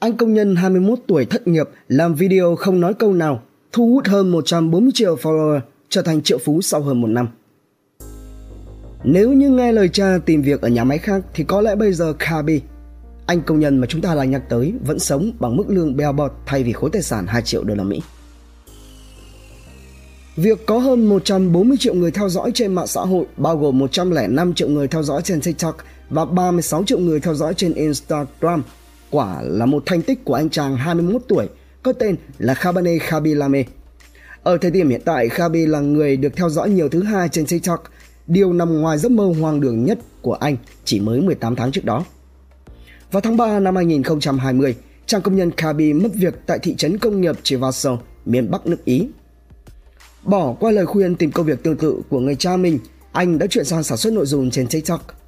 Anh công nhân 21 tuổi thất nghiệp làm video không nói câu nào, thu hút hơn 140 triệu follower, trở thành triệu phú sau hơn một năm. Nếu như nghe lời cha tìm việc ở nhà máy khác thì có lẽ bây giờ Kabi, anh công nhân mà chúng ta đang nhắc tới vẫn sống bằng mức lương bèo bọt thay vì khối tài sản 2 triệu đô la Mỹ. Việc có hơn 140 triệu người theo dõi trên mạng xã hội, bao gồm 105 triệu người theo dõi trên TikTok và 36 triệu người theo dõi trên Instagram, quả là một thành tích của anh chàng 21 tuổi có tên là Khabane Khabilame. Ở thời điểm hiện tại, Khabi là người được theo dõi nhiều thứ hai trên TikTok, điều nằm ngoài giấc mơ hoang đường nhất của anh chỉ mới 18 tháng trước đó. Vào tháng 3 năm 2020, chàng công nhân Khabi mất việc tại thị trấn công nghiệp Chivasso, miền Bắc nước Ý. Bỏ qua lời khuyên tìm công việc tương tự của người cha mình, anh đã chuyển sang sản xuất nội dung trên TikTok.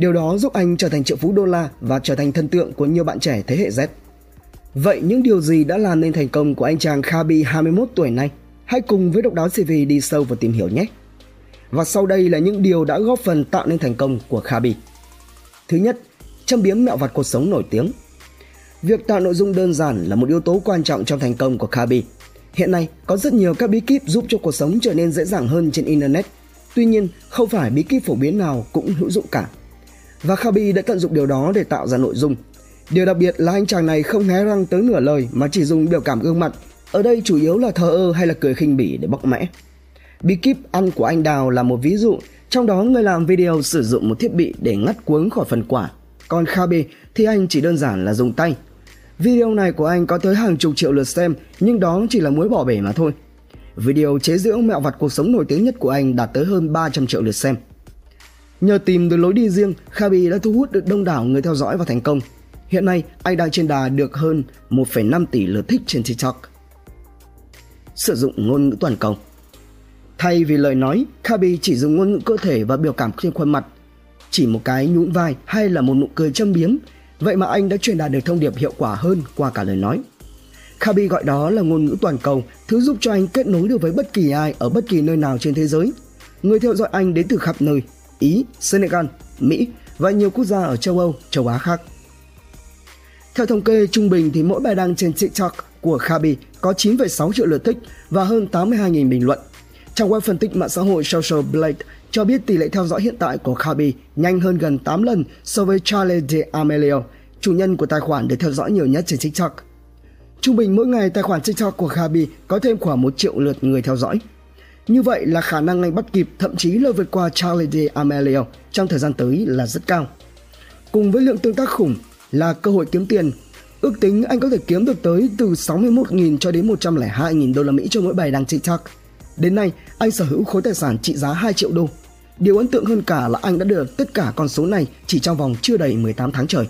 Điều đó giúp anh trở thành triệu phú đô la và trở thành thần tượng của nhiều bạn trẻ thế hệ Z. Vậy những điều gì đã làm nên thành công của anh chàng Khabi 21 tuổi này? Hãy cùng với độc đáo CV đi sâu và tìm hiểu nhé. Và sau đây là những điều đã góp phần tạo nên thành công của Khabi. Thứ nhất, châm biếm mẹo vặt cuộc sống nổi tiếng. Việc tạo nội dung đơn giản là một yếu tố quan trọng trong thành công của Khabi. Hiện nay, có rất nhiều các bí kíp giúp cho cuộc sống trở nên dễ dàng hơn trên Internet. Tuy nhiên, không phải bí kíp phổ biến nào cũng hữu dụng cả. Và Khabi đã tận dụng điều đó để tạo ra nội dung. Điều đặc biệt là anh chàng này không hé răng tới nửa lời mà chỉ dùng biểu cảm gương mặt. Ở đây chủ yếu là thờ ơ hay là cười khinh bỉ để bóc mẽ. Bí kíp ăn của anh Đào là một ví dụ, trong đó người làm video sử dụng một thiết bị để ngắt cuống khỏi phần quả. Còn Khabi thì anh chỉ đơn giản là dùng tay. Video này của anh có tới hàng chục triệu lượt xem, nhưng đó chỉ là muối bỏ bể mà thôi. Video chế giễu mẹo vặt cuộc sống nổi tiếng nhất của anh đạt tới hơn 300 triệu lượt xem. Nhờ tìm được lối đi riêng, Khabi đã thu hút được đông đảo người theo dõi và thành công. Hiện nay, anh đang trên đà được hơn 1,5 tỷ lượt thích trên TikTok. Sử dụng ngôn ngữ toàn cầu Thay vì lời nói, Khabi chỉ dùng ngôn ngữ cơ thể và biểu cảm trên khuôn mặt. Chỉ một cái nhún vai hay là một nụ cười châm biếm, vậy mà anh đã truyền đạt được thông điệp hiệu quả hơn qua cả lời nói. Khabi gọi đó là ngôn ngữ toàn cầu, thứ giúp cho anh kết nối được với bất kỳ ai ở bất kỳ nơi nào trên thế giới. Người theo dõi anh đến từ khắp nơi, Ý, Senegal, Mỹ và nhiều quốc gia ở châu Âu, châu Á khác. Theo thống kê trung bình thì mỗi bài đăng trên TikTok của Khabi có 9,6 triệu lượt thích và hơn 82.000 bình luận. Trang web phân tích mạng xã hội Social Blade cho biết tỷ lệ theo dõi hiện tại của Khabi nhanh hơn gần 8 lần so với Charlie D'Amelio, chủ nhân của tài khoản được theo dõi nhiều nhất trên TikTok. Trung bình mỗi ngày tài khoản TikTok của Khabi có thêm khoảng 1 triệu lượt người theo dõi. Như vậy là khả năng anh bắt kịp thậm chí là vượt qua Charlie D'Amelio trong thời gian tới là rất cao. Cùng với lượng tương tác khủng là cơ hội kiếm tiền, ước tính anh có thể kiếm được tới từ 61.000 cho đến 102.000 đô la Mỹ cho mỗi bài đăng TikTok. Đến nay, anh sở hữu khối tài sản trị giá 2 triệu đô. Điều ấn tượng hơn cả là anh đã được tất cả con số này chỉ trong vòng chưa đầy 18 tháng trời.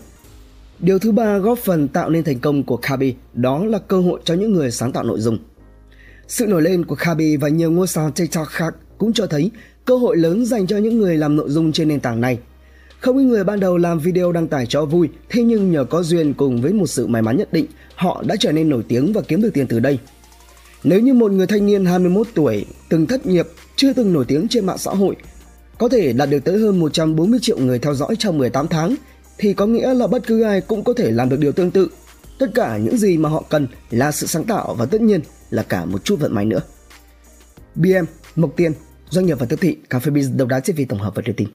Điều thứ ba góp phần tạo nên thành công của Kabi đó là cơ hội cho những người sáng tạo nội dung. Sự nổi lên của Kabi và nhiều ngôi sao TikTok khác cũng cho thấy cơ hội lớn dành cho những người làm nội dung trên nền tảng này. Không ít người ban đầu làm video đăng tải cho vui, thế nhưng nhờ có duyên cùng với một sự may mắn nhất định, họ đã trở nên nổi tiếng và kiếm được tiền từ đây. Nếu như một người thanh niên 21 tuổi từng thất nghiệp, chưa từng nổi tiếng trên mạng xã hội, có thể đạt được tới hơn 140 triệu người theo dõi trong 18 tháng, thì có nghĩa là bất cứ ai cũng có thể làm được điều tương tự. Tất cả những gì mà họ cần là sự sáng tạo và tất nhiên là cả một chút vận may nữa. BM, Mộc Tiên, Doanh nghiệp và Tiếp thị, Cà phê Biz độc đáo TV tổng hợp và đưa tin.